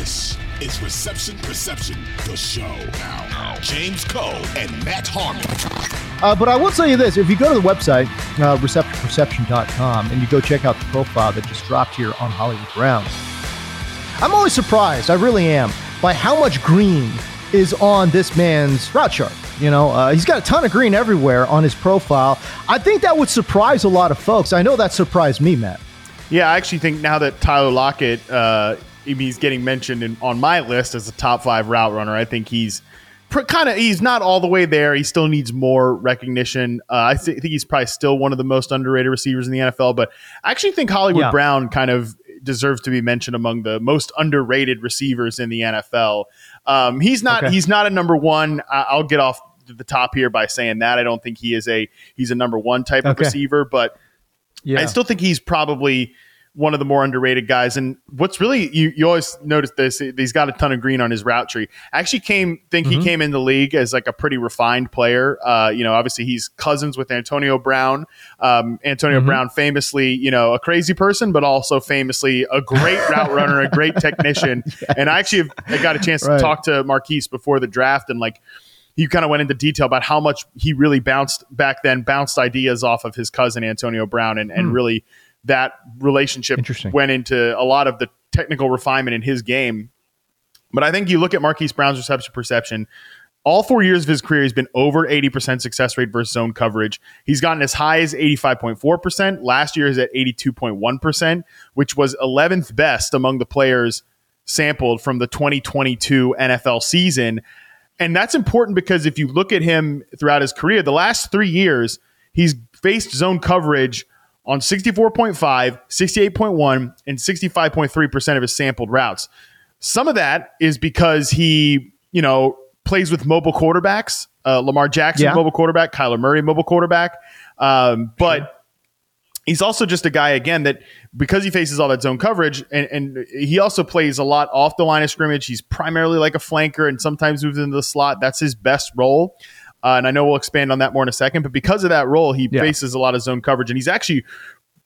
This is Reception Perception, the show. Now, James Koh and Matt Harmon. Uh, but I will tell you this: if you go to the website uh, receptionperception.com and you go check out the profile that just dropped here on Hollywood Brown, I'm always surprised. I really am by how much green is on this man's route chart. You know, uh, he's got a ton of green everywhere on his profile. I think that would surprise a lot of folks. I know that surprised me, Matt. Yeah, I actually think now that Tyler Lockett, uh, he's getting mentioned in, on my list as a top five route runner. I think he's pr- kind of he's not all the way there. He still needs more recognition. Uh, I th- think he's probably still one of the most underrated receivers in the NFL. But I actually think Hollywood Yeah. Brown kind of deserves to be mentioned among the most underrated receivers in the NFL. Um, he's not Okay. he's not a number one. I- I'll get off the top here by saying that I don't think he is a he's a number one type of receiver, but Yeah. I still think he's probably one of the more underrated guys. And what's really you, you always notice this he's got a ton of green on his route tree. I actually came think Mm-hmm. he came in the league as like a pretty refined player. Uh, you know, obviously he's cousins with Antonio Brown. Um, Antonio Mm-hmm. Brown famously, you know, a crazy person, but also famously a great route runner, a great technician. And I actually have, I got a chance Right. to talk to Marquise before the draft and like he kind of went into detail about how much he really bounced back then, bounced ideas off of his cousin Antonio Brown, and, and really that relationship went into a lot of the technical refinement in his game. But I think you look at Marquise Brown's reception perception. All four years of his career, he's been over 80% success rate versus zone coverage. He's gotten as high as 85.4%. Last year is at 82.1%, which was 11th best among the players sampled from the 2022 NFL season. And that's important because if you look at him throughout his career, the last three years, he's faced zone coverage on 64.5, 68.1, and 65.3% of his sampled routes. Some of that is because he, you know, plays with mobile quarterbacks. Uh, Lamar Jackson, Yeah. mobile quarterback. Kyler Murray, mobile quarterback. Um, but he's also just a guy again that because he faces all that zone coverage and, and he also plays a lot off the line of scrimmage he's primarily like a flanker and sometimes moves into the slot that's his best role uh, and i know we'll expand on that more in a second but because of that role he Yeah. faces a lot of zone coverage and he's actually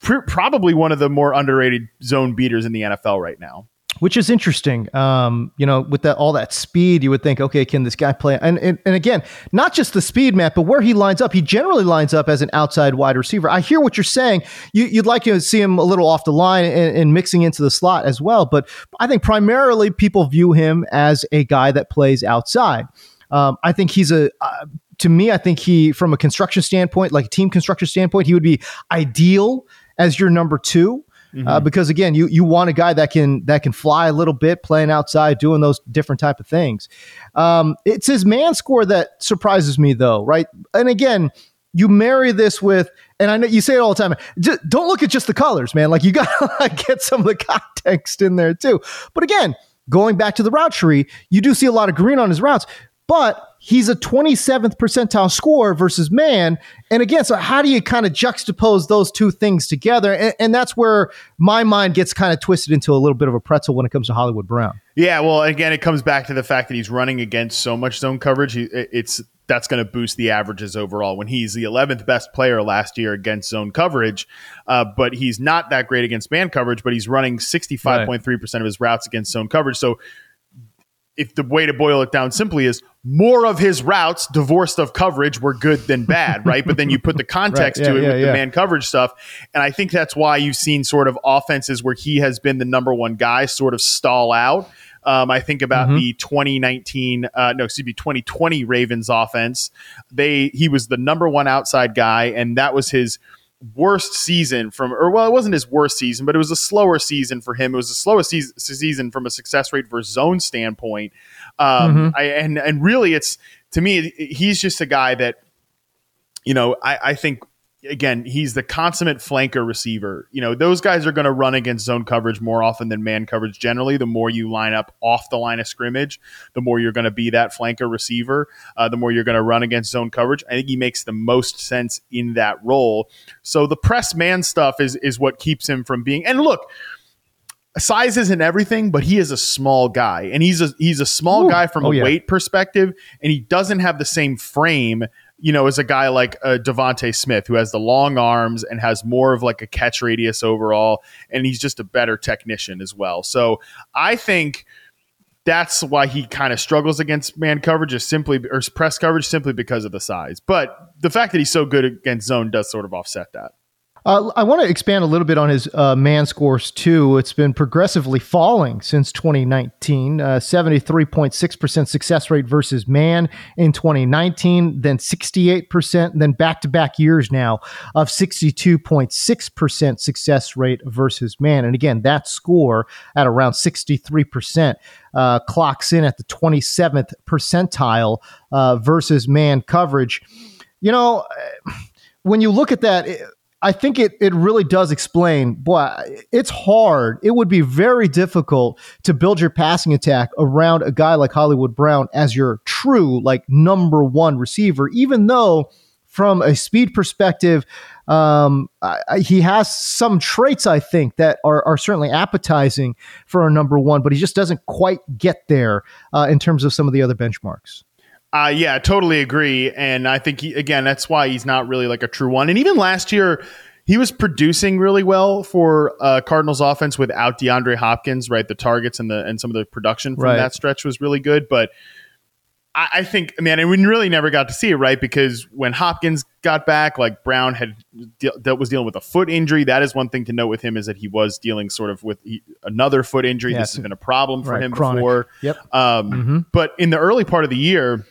pr- probably one of the more underrated zone beaters in the nfl right now which is interesting. Um, you know, with that all that speed, you would think, okay, can this guy play? And, and and again, not just the speed, Matt, but where he lines up. He generally lines up as an outside wide receiver. I hear what you're saying. You, you'd like to see him a little off the line and, and mixing into the slot as well. But I think primarily people view him as a guy that plays outside. Um, I think he's a. Uh, to me, I think he, from a construction standpoint, like a team construction standpoint, he would be ideal as your number two. Uh, because again, you you want a guy that can that can fly a little bit, playing outside, doing those different type of things. Um, it's his man score that surprises me, though, right? And again, you marry this with, and I know you say it all the time. Just, don't look at just the colors, man. Like you got to like, get some of the context in there too. But again, going back to the route tree, you do see a lot of green on his routes, but he's a 27th percentile score versus man. And again, so how do you kind of juxtapose those two things together? And, and that's where my mind gets kind of twisted into a little bit of a pretzel when it comes to Hollywood Brown. Yeah, well, again, it comes back to the fact that he's running against so much zone coverage. It's that's going to boost the averages overall. When he's the 11th best player last year against zone coverage, uh, but he's not that great against man coverage. But he's running 65.3 percent of his routes against zone coverage. So if the way to boil it down simply is more of his routes divorced of coverage were good than bad, right? but then you put the context Right, yeah, to it yeah, with yeah. the man coverage stuff. And I think that's why you've seen sort of offenses where he has been the number one guy sort of stall out. Um, I think about Mm-hmm. the 2019, uh, no, excuse me, 2020 Ravens offense. They he was the number one outside guy, and that was his worst season from, or well, it wasn't his worst season, but it was a slower season for him. It was the slowest season, season from a success rate versus zone standpoint. Um, I, and and really, it's to me, he's just a guy that you know, I, I think again, he's the consummate flanker receiver. You know, those guys are going to run against zone coverage more often than man coverage generally. The more you line up off the line of scrimmage, the more you're going to be that flanker receiver, uh, the more you're going to run against zone coverage. I think he makes the most sense in that role. So the press man stuff is is what keeps him from being. And look, size isn't everything, but he is a small guy, and he's a he's a small Ooh. guy from Oh, a yeah. weight perspective, and he doesn't have the same frame, you know, is a guy like uh, DeVonta Smith, who has the long arms and has more of like a catch radius overall, and he's just a better technician as well. So I think. That's why he kind of struggles against man coverage, is simply or press coverage, simply because of the size. But the fact that he's so good against zone does sort of offset that. Uh, I want to expand a little bit on his uh, man scores too. It's been progressively falling since 2019. Uh, 73.6% success rate versus man in 2019, then 68%, then back to back years now of 62.6% success rate versus man. And again, that score at around 63% uh, clocks in at the 27th percentile uh, versus man coverage. You know, when you look at that, I think it it really does explain. Boy, it's hard. It would be very difficult to build your passing attack around a guy like Hollywood Brown as your true like number one receiver, even though from a speed perspective, um, I, I- he has some traits I think that are, are certainly appetizing for a number one, but he just doesn't quite get there uh, in terms of some of the other benchmarks. Uh, yeah, totally agree. And I think, he, again, that's why he's not really like a true one. And even last year, he was producing really well for uh, Cardinals offense without DeAndre Hopkins, right? The targets and the and some of the production from Right. that stretch was really good. But I, I think, man, and we really never got to see it, right? Because when Hopkins got back, like Brown had de- that was dealing with a foot injury. That is one thing to note with him is that he was dealing sort of with he, another foot injury. Yeah, this has been a problem for right, him chronic. before. Yep. Um, But in the early part of the year,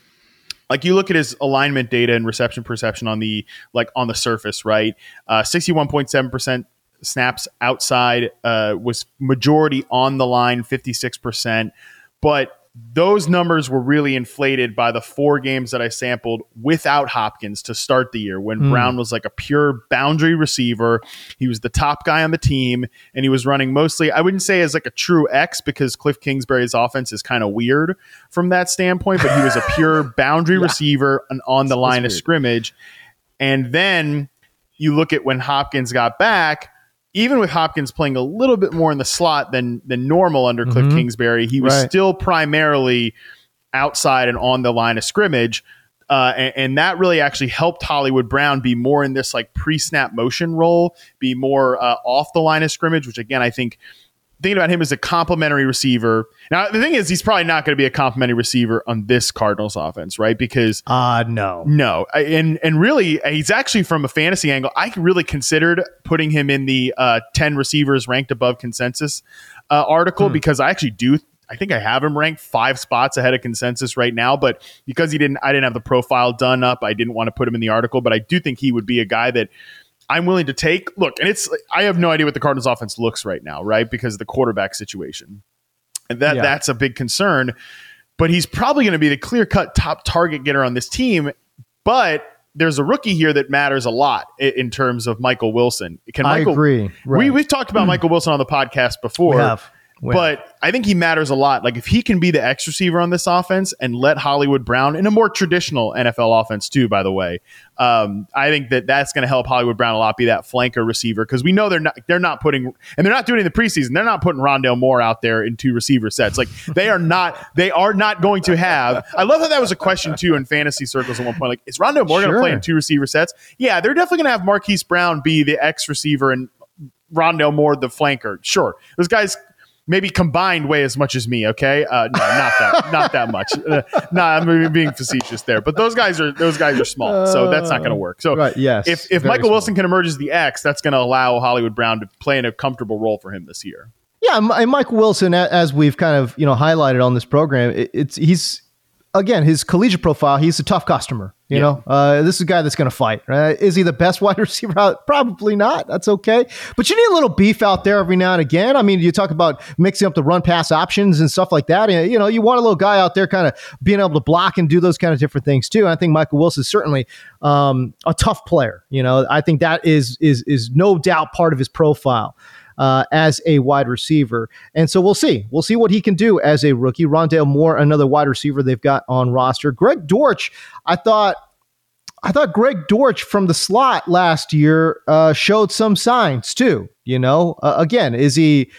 like you look at his alignment data and reception perception on the like on the surface, right? Uh, Sixty-one point seven percent snaps outside uh, was majority on the line, fifty-six percent, but those numbers were really inflated by the four games that I sampled without Hopkins to start the year when hmm. Brown was like a pure boundary receiver. He was the top guy on the team and he was running mostly, I wouldn't say as like a true X because Cliff Kingsbury's offense is kind of weird from that standpoint, but he was a pure boundary receiver and on the line of scrimmage. And then you look at when Hopkins got back, even with Hopkins playing a little bit more in the slot than than normal under Cliff Kingsbury, he was Right. still primarily outside and on the line of scrimmage. Uh, and, and that really actually helped Hollywood Brown be more in this like pre-snap motion role, be more uh, off the line of scrimmage, which again I think thinking about him as a complementary receiver. Now the thing is, he's probably not going to be a complementary receiver on this Cardinals offense, right? Because Uh no. no, I- and and really, he's actually from a fantasy angle. I really considered putting him in the uh, ten receivers ranked above consensus uh, article because I actually do. I think I have him ranked five spots ahead of consensus right now, but because he didn't, I didn't have the profile done up. I didn't want to put him in the article, but I do think he would be a guy that I'm willing to take. Look, and it's I have no idea what the Cardinals offense looks right now, right? Because of the quarterback situation. And that Yeah. that's a big concern. But he's probably going to be the clear cut top target getter on this team. But there's a rookie here that matters a lot in terms of Michael Wilson. Can I agree. We Right. Hmm. we've talked about Michael Wilson on the podcast before. But I think he matters a lot. Like if he can be the X receiver on this offense and let Hollywood Brown in a more traditional NFL offense too, by the way, um, I think that that's going to help Hollywood Brown a lot be that flanker receiver because we know they're not they're not putting and they're not doing it in the preseason. They're not putting Rondale Moore out there in two receiver sets. Like they are not they are not going to have. I love how that was a question too in fantasy circles at one point. Like is Rondale Moore going to play in two receiver sets? Yeah, they're definitely going to have Marquise Brown be the X receiver and Rondale Moore the flanker. Sure, those guys maybe combined weigh as much as me. Okay, uh, no, not that, not that much. Uh, no, I'm being facetious there. But those guys are those guys are small, so that's not going to work. So Right, yes, if if Michael small. Wilson can emerge as the X, that's going to allow Hollywood Brown to play in a comfortable role for him this year. Yeah, and Mike Wilson, as we've kind of you know highlighted on this program, it's he's again his collegiate profile. He's a tough customer. You Yeah. know, uh, this is a guy that's going to fight. Right? Is he the best wide receiver? out? Probably not. That's okay, but you need a little beef out there every now and again. I mean, you talk about mixing up the run pass options and stuff like that. And, you know, you want a little guy out there kind of being able to block and do those kind of different things too. And I think Michael Wilson is certainly um, a tough player. You know, I think that is is is no doubt part of his profile uh, as a wide receiver. And so we'll see. We'll see what he can do as a rookie. Rondale Moore, another wide receiver they've got on roster. Greg Dortch, I thought. I thought Greg Dortch from the slot last year uh, showed some signs too. You know, uh, again, is he?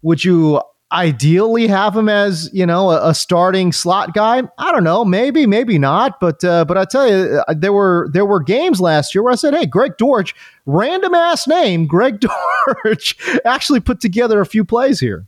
Would you ideally have him as you know a, a starting slot guy? I don't know, maybe, maybe not. But uh, but I tell you, uh, there were there were games last year where I said, "Hey, Greg Dortch, random ass name, Greg Dortch, actually put together a few plays here."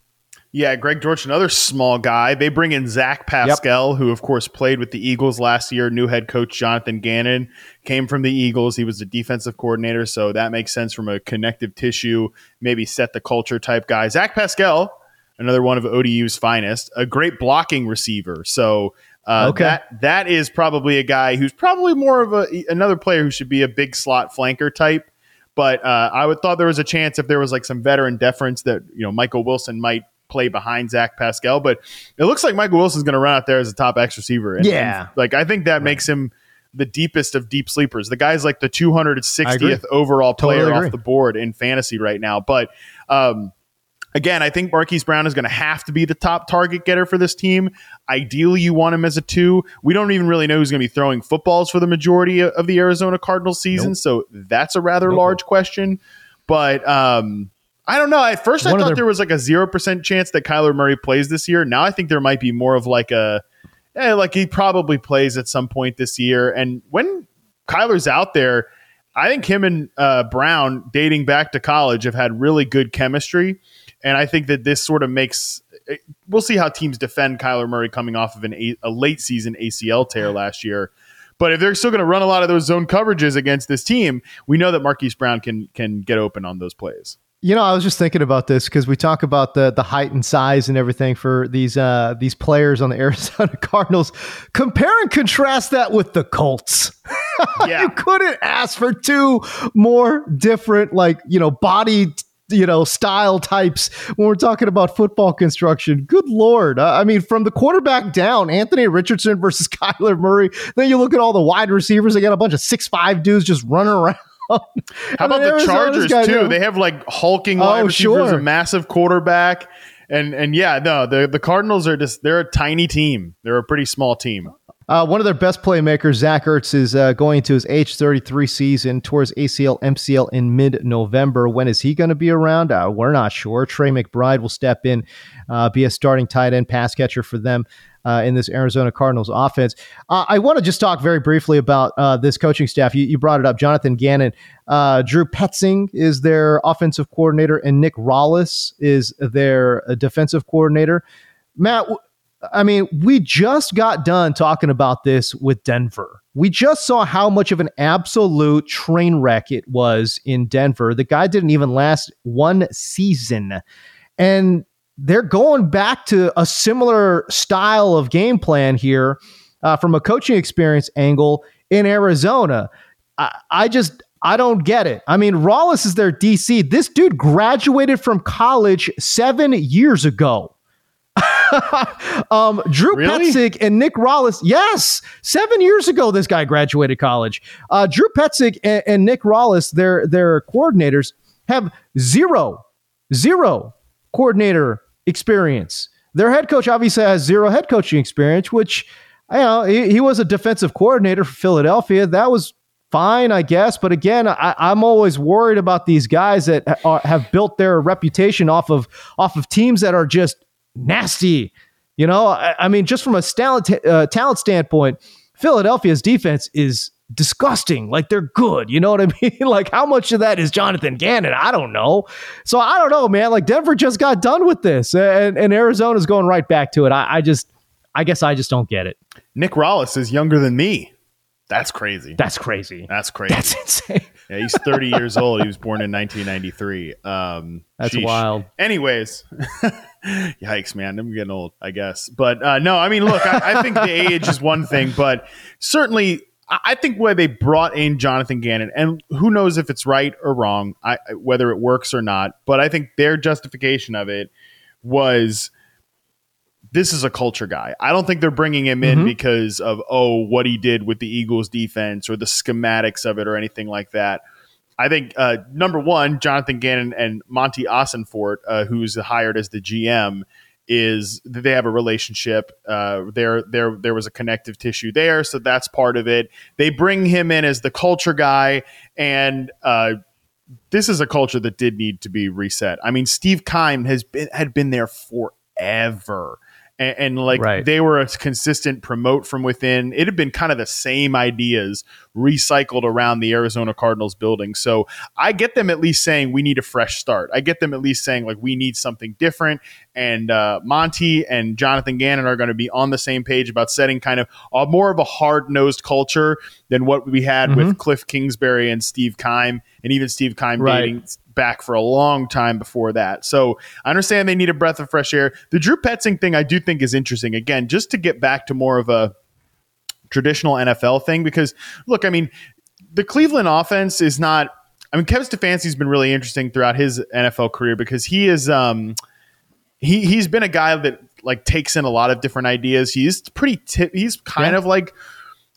Yeah, Greg Dortch, another small guy. They bring in Zach Pascal, who of course played with the Eagles last year. New head coach Jonathan Gannon came from the Eagles. He was the defensive coordinator, so that makes sense from a connective tissue, maybe set the culture type guy. Zach Pascal, another one of ODU's finest, a great blocking receiver. So uh, Okay. that that is probably a guy who's probably more of a another player who should be a big slot flanker type. But uh, I would thought there was a chance if there was like some veteran deference that you know Michael Wilson might play behind Zach Pascal. But it looks like Michael Wilson's going to run out there as a top X receiver. And, Yeah. and, like I think that makes him the deepest of deep sleepers. The guy's like the 260th overall player Totally off the board in fantasy right now. But um, again, I think Marquise Brown is going to have to be the top target getter for this team. Ideally, you want him as a two. We don't even really know who's going to be throwing footballs for the majority of the Arizona Cardinals season, so that's a rather large question. But um, I don't know. At first, I One of thought their- there was like a zero percent chance that Kyler Murray plays this year. Now I think there might be more of like a, eh, like he probably plays at some point this year. And when Kyler's out there, I think him and uh, Brown, dating back to college, have had really good chemistry. And I think that this sort of makes. eh, We'll see how teams defend Kyler Murray coming off of an a, a late season ACL tear last year. But if they're still going to run a lot of those zone coverages against this team, we know that Marquise Brown can can get open on those plays. You know, I was just thinking about this because we talk about the the height and size and everything for these uh, these players on the Arizona Cardinals. Compare and contrast that with the Colts. Yeah. you couldn't ask for two more different, like you know, body you know style types when we're talking about football construction. Good lord! I mean, from the quarterback down, Anthony Richardson versus Kyler Murray. Then you look at all the wide receivers. They got a bunch of six five dudes just running around. How about the Chargers too? They have like hulking wide Oh, receivers, sure. a massive quarterback, and and yeah, no, the the Cardinals are just they're a tiny team. They're a pretty small team. Uh, one of their best playmakers, Zach Ertz, is uh, going to his age 33 season towards ACL, MCL in mid November. When is he going to be around? Uh, we're not sure. Trey McBride will step in, uh, be a starting tight end pass catcher for them uh, in this Arizona Cardinals offense. Uh, I want to just talk very briefly about this coaching staff. You, you brought it up. Jonathan Gannon, Drew Petzing is their offensive coordinator, and Nick Rallis is their defensive coordinator. Matt, I mean, we just got done talking about this with Denver. We just saw how much of an absolute train wreck it was in Denver. The guy didn't even last one season. And they're going back to a similar style of game plan here uh, from a coaching experience angle in Arizona. I, I just, I don't get it. I mean, Rallis is their DC. This dude graduated from college seven years ago. um, Drew Really? Petzing and Nick Rallis. Yes, seven years ago, this guy graduated college. Uh, Drew Petzing and, and Nick Rallis, their their coordinators, have zero, zero coordinator experience. Their head coach obviously has zero head coaching experience, which you know he, he was a defensive coordinator for Philadelphia. That was fine, I guess. But again, I, I'm always worried about these guys that are, have built their reputation off of off of teams that are just nasty. You know, I, I mean, just from a talent uh, talent standpoint, Philadelphia's defense is disgusting. Like they're good. You know what I mean? like how much of that is Jonathan Gannon? I don't know. So I don't know, man. Like Denver just got done with this, and, and Arizona's going right back to it. I, I just, I guess I just don't get it. Nick Rallis is younger than me. That's crazy. That's crazy. That's crazy. That's insane. yeah, he's 30 years old. He was born in 1993. Um, That's sheesh. wild. Anyways, yikes, man. I'm getting old, I guess. But uh, no, I mean, look, I, I think the age is one thing, but certainly I think where they brought in Jonathan Gannon, and who knows if it's right or wrong, I, whether it works or not, but I think their justification of it was this is a culture guy. I don't think they're bringing him in because of oh what he did with the Eagles defense or the schematics of it or anything like that. I think uh, number one, Jonathan Gannon and Monty Ossenfort, uh, who's hired as the GM, is they have a relationship. Uh, there, there, there was a connective tissue there, so that's part of it. They bring him in as the culture guy, and uh, this is a culture that did need to be reset. I mean, Steve Keim has been had been there forever. And, and like Right. they were a consistent promote from within. It had been kind of the same ideas recycled around the Arizona Cardinals building. So I get them at least saying we need a fresh start. I get them at least saying like we need something different. And uh, Monty and Jonathan Gannon are going to be on the same page about setting kind of a more of a hard nosed culture than what we had with Cliff Kingsbury and Steve Keim, and even Steve Keim Right. dating back for a long time before that. So I understand they need a breath of fresh air. The Drew Petzing thing I do think is interesting. Again, just to get back to more of a traditional NFL thing, because look, I mean, the Cleveland offense is not. I mean, Kevin Stefanski's been really interesting throughout his NFL career because he is um he he's been a guy that like takes in a lot of different ideas. He's pretty tip. He's kind Yeah. of like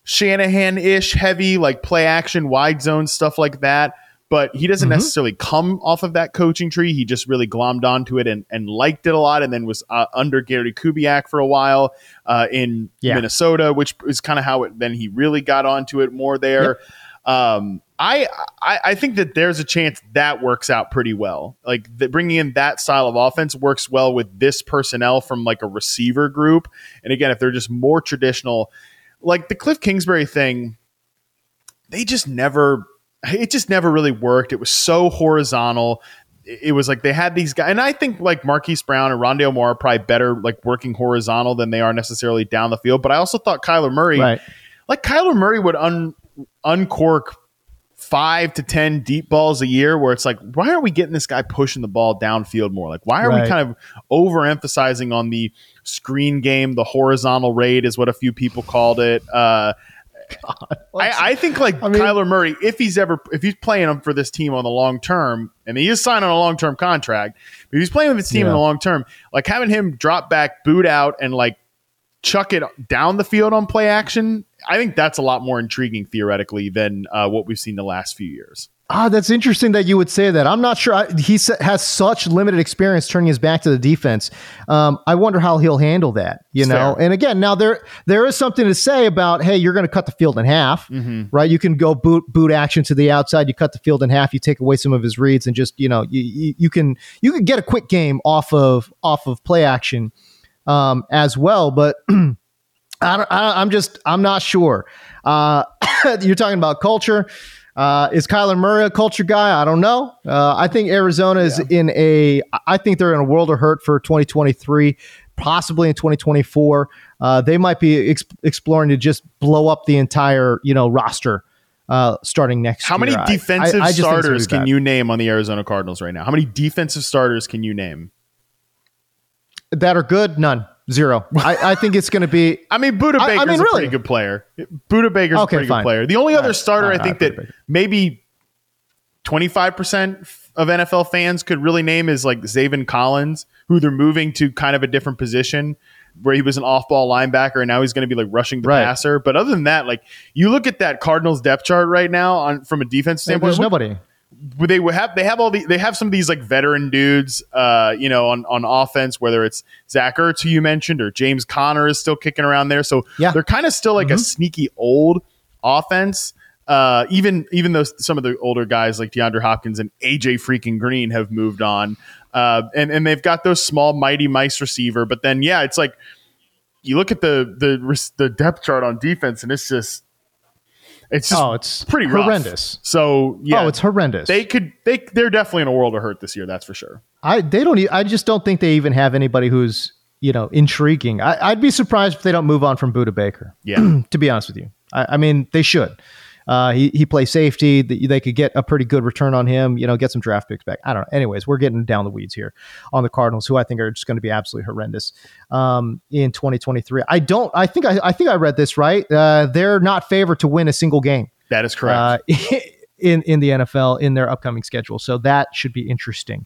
Shanahan ish, heavy like play action, wide zone stuff like that. But he doesn't necessarily come off of that coaching tree. He just really glommed onto it and, and liked it a lot, and then was uh, under Gary Kubiak for a while uh, in Yeah. Minnesota, which is kind of how it. Then he really got onto it more there. Um, I, I I think that there's a chance that works out pretty well. Like the, bringing in that style of offense works well with this personnel from like a receiver group. And again, if they're just more traditional, like the Cliff Kingsbury thing, they just never. It just never really worked. It was so horizontal. It was like they had these guys, and I think like Marquise Brown and Rondale Moore are probably better like working horizontal than they are necessarily down the field. But I also thought Kyler Murray, Right. like Kyler Murray would un, uncork five to ten deep balls a year where it's like why aren't we getting this guy pushing the ball downfield more like why are we kind of overemphasizing on the screen game the horizontal raid is what a few people called it uh I, I think like I mean- Kyler Murray, if he's ever if he's playing him for this team on the long term, and he is signed on a long term contract, but if he's playing with this team in the long term, like having him drop back, boot out, and like chuck it down the field on play action, I think that's a lot more intriguing theoretically than uh, what we've seen the last few years. Ah, that's interesting that you would say that. I'm not sure. I, he has such limited experience turning his back to the defense. Um, I wonder how he'll handle that. You It's know, fair. and again, now there there is something to say about hey, you're going to cut the field in half, right? You can go boot boot action to the outside. You cut the field in half. You take away some of his reads, and just you know, you, you, you can you can get a quick game off of off of play action um, as well. But I don't, I, I'm just I'm not sure. Uh, you're talking about culture. Uh, is Kyler Murray a culture guy? I don't know. Uh, I think Arizona is in a. I think they're in a world of hurt for 2023, possibly in 2024. Uh, they might be ex- exploring to just blow up the entire you know roster uh, starting next. Year. How many year. I- defensive I- I just think it's gonna starters can you name on the Arizona Cardinals right now? How many defensive starters can you name? that are good? None. Zero. I, I think it's going to be. I mean, Budda I- I Baker's mean, a pretty good player. Budda Baker's a pretty fine. good player. The only other right, starter all I think right, that maybe 25% of NFL fans could really name is like Zaven Collins, who they're moving to kind of a different position where he was an off-ball linebacker and now he's going to be like rushing the Right. passer. But other than that, like you look at that Cardinals depth chart right now on from a defense standpoint, There's nobody. They would have they have all the they have some of these like veteran dudes uh you know on on offense whether it's Zach Ertz who you mentioned or James Conner is still kicking around there. So Yeah. they're kind of still like a sneaky old offense. Uh even even though some of the older guys like DeAndre Hopkins and AJ freaking Green have moved on. Uh and and they've got those small mighty mice receiver. But then yeah it's like you look at the the the depth chart on defense and it's just It's just Oh, it's pretty rough. horrendous. So yeah, oh, it's horrendous. they could they they're definitely in a world of hurt this year. That's for sure. I they don't. I just don't think they even have anybody who's you know intriguing. I, I'd be surprised if they don't move on from Budda Baker. Yeah. to be honest with you, I, I mean they should. Uh, he he plays safety. They they could get a pretty good return on him. You know, get some draft picks back. I don't know. Anyways, we're getting down the weeds here on the Cardinals, who I think are just going to be absolutely horrendous um, in 2023. I don't. I think I, I think I read this right. Uh, they're not favored to win a single game That is correct. uh, in in the NFL in their upcoming schedule. So that should be interesting.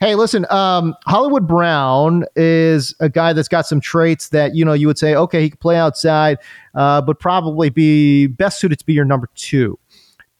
Hey, listen, um, Hollywood Brown is a guy that's got some traits that, you know, you would say, okay, he could play outside, uh, but probably be best suited to be your number two.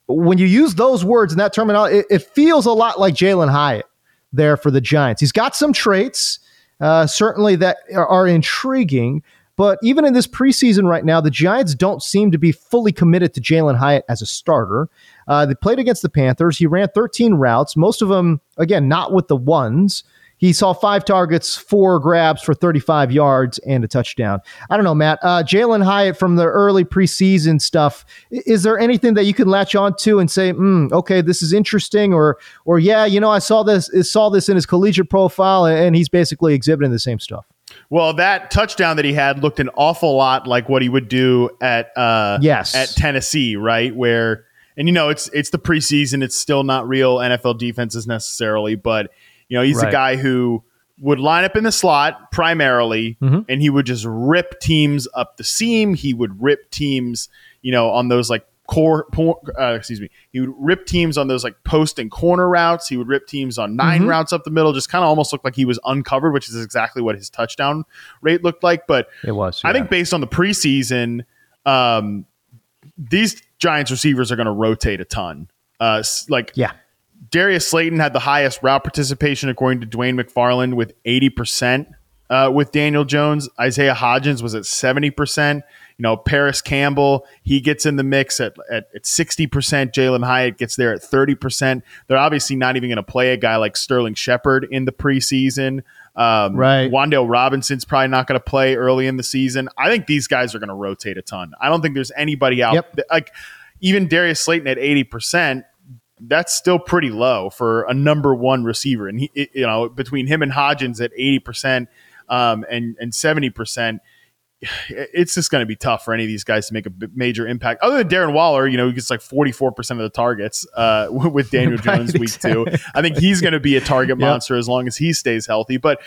When you use those words and that terminology, it, it feels a lot like Jalin Hyatt there for the Giants. He's got some traits, uh, certainly that are, are intriguing. But even in this preseason right now, the Giants don't seem to be fully committed to Jalin Hyatt as a starter. Uh, they played against the Panthers. He ran 13 routes, most of them, again, not with the ones. He saw five targets, four grabs for 35 yards and a touchdown. I don't know, Matt. Uh, Jalin Hyatt from the early preseason stuff. Is there anything that you can latch onto and say, mm, okay, this is interesting, or, or yeah, you know, I saw this, saw this in his collegiate profile, and he's basically exhibiting the same stuff. Well, that touchdown that he had looked an awful lot like what he would do at uh, Yes. at Tennessee, right? Where and you know it's it's the preseason, it's still not real NFL defenses necessarily, but you know he's Right. a guy who would line up in the slot primarily, Mm-hmm. and he would just rip teams up the seam. He would rip teams, you know, on those like core, uh, excuse me, he would rip teams on those like post and corner routes. He would rip teams on 9 Mm-hmm. routes up the middle. Just kind of almost looked like he was uncovered, which is exactly what his touchdown rate looked like. But It was, I think based on the preseason, um, these Giants receivers are going to rotate a ton. Uh, like Yeah. Darius Slayton had the highest route participation according to Dwain McFarland with 80% uh, with Daniel Jones. Isaiah Hodgins was at 70%. You know, Parris Campbell, he gets in the mix at, at, at 60%. Jalin Hyatt gets there at 30%. They're obviously not even going to play a guy like Sterling Shepard in the preseason. Um, Right. Wan'Dale Robinson's probably not going to play early in the season. I think these guys are going to rotate a ton. I don't think there's anybody out Yep. like even Darius Slayton at 80% that's still pretty low for a number one receiver. And he, you know, between him and Hodgins at eighty percent um, and and seventy percent, it's just going to be tough for any of these guys to make a major impact. Other than Darren Waller, you know, he gets like forty four percent of the targets uh, with Daniel Right, Jones week two. I think he's going to be a target Yep. monster as long as he stays healthy. But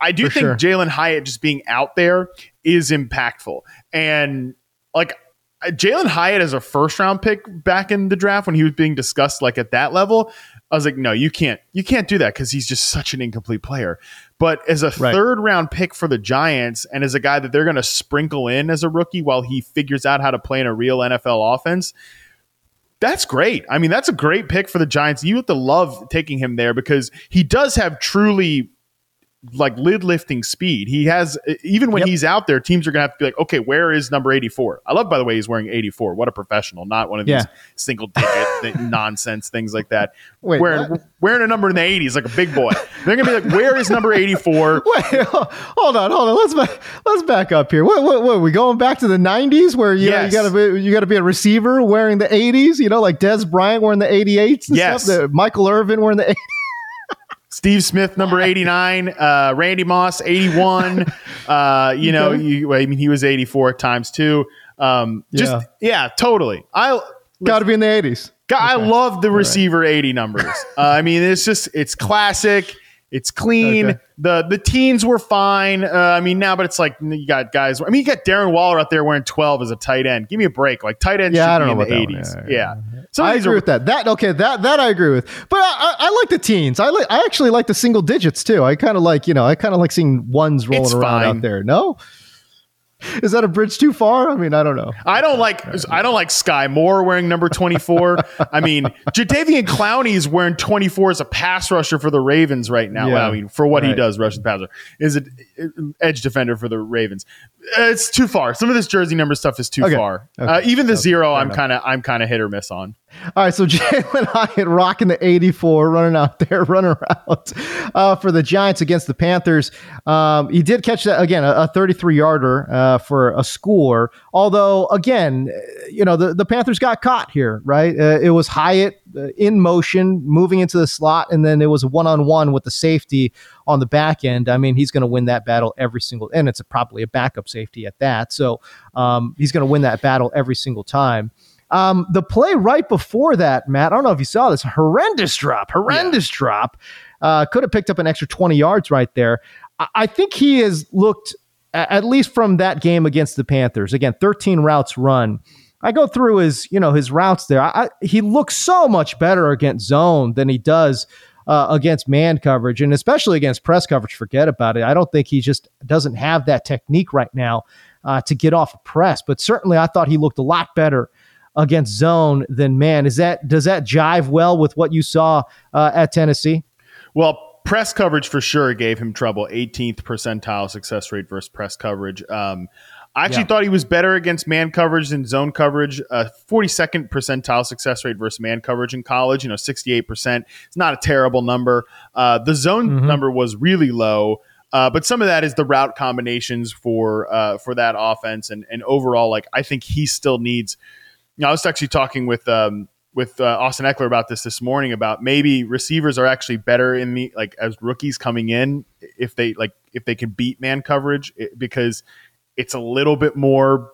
I do For think sure. Jalin Hyatt just being out there is impactful. And like Jalin Hyatt as a first round pick back in the draft when he was being discussed like at that level, I was like, no, you can't, you can't do that because he's just such an incomplete player. But as a Right. third round pick for the Giants and as a guy that they're going to sprinkle in as a rookie while he figures out how to play in a real NFL offense, that's great. I mean, that's a great pick for the Giants. You have to love taking him there because he does have truly like lid lifting speed. He has even when Yep. he's out there, teams are gonna have to be like, okay, where is number eighty four? I love by the way he's wearing eighty four. What a professional, not one of Yeah. these single digit nonsense things like that. Wait, wearing what? wearing a number in the eighties like a big boy. They're gonna be like, where is number eighty four? Wait, hold on, hold on. Let's back, let's back up here. What, what, what? We going back to the '90s where you, Yes. you got to be you got to be a receiver wearing the '80s. You know, like Dez Bryant wearing the '88s. And Yes. stuff, Michael Irvin wearing the. 80s. Steve Smith, number 89, uh, Randy Moss, 81. Uh, you know, you, I mean, he was 84 times two. Um, just, yeah, totally. I, Got to be in the '80s. God, I love the receiver 80 numbers. Uh, I mean, it's just, it's classic. It's clean. Okay. The the teens were fine. Uh, I mean, now, but it's like you got guys. I mean, you got Darren Waller out there wearing 12 as a tight end. Give me a break. Like tight end Yeah, should I don't be know in the that 80s. one. Yeah. Yeah, So I agree are- with that. That okay. That that I agree with. But I, I, I like the teens. I like. I actually like the single digits too. I kind of like you know. I kind of like seeing ones rolling It's around fine. out there. No. Is that a bridge too far? I mean, I don't know. I don't like I don't like Skyy Moore wearing number 24. I mean, Jadeveon Clowney is wearing 24 as a pass rusher for the Ravens right now. Yeah, well, I mean, for what he right. does, rushing passer is an edge defender for the Ravens. It's too far. Some of this jersey number stuff is too Okay. far. Okay. Uh, even the zero, I'm kind of I'm kind of hit or miss on. All right, so Jalin Hyatt rocking the 84, running out there, running around uh, for the Giants against the Panthers. Um, he did catch that again, a 33 yarder uh, for a score. Although, again, uh, you know, the, the Panthers got caught here, right? Uh, it was Hyatt uh, in motion, moving into the slot, and then it was one on one with the safety on the back end. I mean, he's going to win that battle every single, and it's a, probably a backup safety at that. So um, he's going to win that battle every single time. Um, the play right before that, Matt, I don't know if you saw this horrendous drop, horrendous drop. Uh, could have picked up an extra 20 yards right there. I, I think he has looked, at least from that game against the Panthers, again, 13 routes run. I go through his, you know, his routes there. I, he looks so much better against zone than he does uh, against man coverage, and especially against press coverage. Forget about it. I don't think he just doesn't have that technique right now uh, to get off a press. But certainly, I thought he looked a lot better against zone than man. Is that does that jive well with what you saw uh, at Tennessee? Well, press coverage for sure gave him trouble. 18th percentile success rate versus press coverage. Um, I actually Yeah. thought he was better against man coverage than zone coverage. Uh, 42nd percentile success rate versus man coverage in college. You know, 68%. It's not a terrible number. Uh, the zone Mm-hmm. number was really low. Uh, but some of that is the route combinations for uh, for that offense, and and overall, like I think he still needs. You know, I was actually talking with um, with uh, Austin Ekeler about this this morning about maybe receivers are actually better in the like as rookies coming in if they like if they can beat man coverage it- because it's a little bit more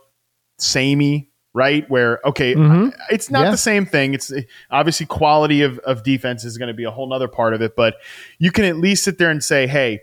samey right where okay Mhm. it's not Yeah. the same thing it's obviously quality of, of defense is going to be a whole nother part of it but you can at least sit there and say hey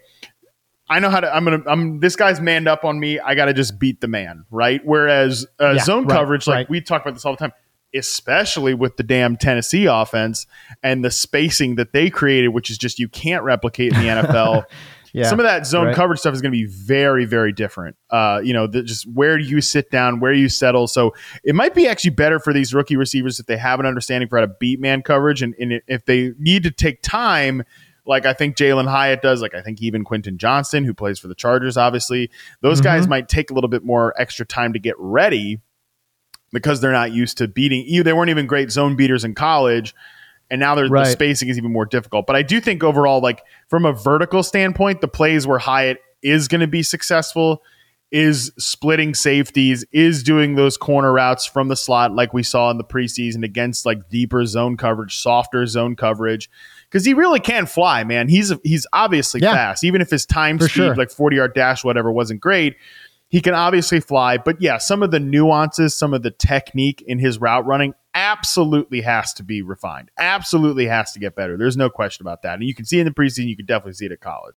I know how to. I'm gonna. I'm. This guy's manned up on me. I got to just beat the man, right? Whereas uh, Yeah, zone right, coverage, like right. we talk about this all the time, especially with the damn Tennessee offense and the spacing that they created, which is just you can't replicate in the NFL. Yeah, Some of that zone right. coverage stuff is going to be very, very different. Uh, you know, the, just where do you sit down, where you settle. So it might be actually better for these rookie receivers if they have an understanding for how to beat man coverage, and, and if they need to take time. Like I think Jalin Hyatt does, like I think even Quentin Johnston, who plays for the Chargers, obviously, those guys might take a little bit more extra time to get ready because they're not used to beating. They weren't even great zone beaters in college, and now their the Right. spacing is even more difficult. But I do think overall, like from a vertical standpoint, the plays where Hyatt is going to be successful is splitting safeties, is doing those corner routes from the slot like we saw in the preseason against like deeper zone coverage, softer zone coverage. Because he really can fly, man. He's he's obviously Yeah. fast, even if his time For speed, sure. like forty yard dash, whatever, wasn't great he can obviously fly, but yeah, some of the nuances, some of the technique in his route running absolutely has to be refined. Absolutely has to get better. There's no question about that. And you can see in the preseason, you can definitely see it at college.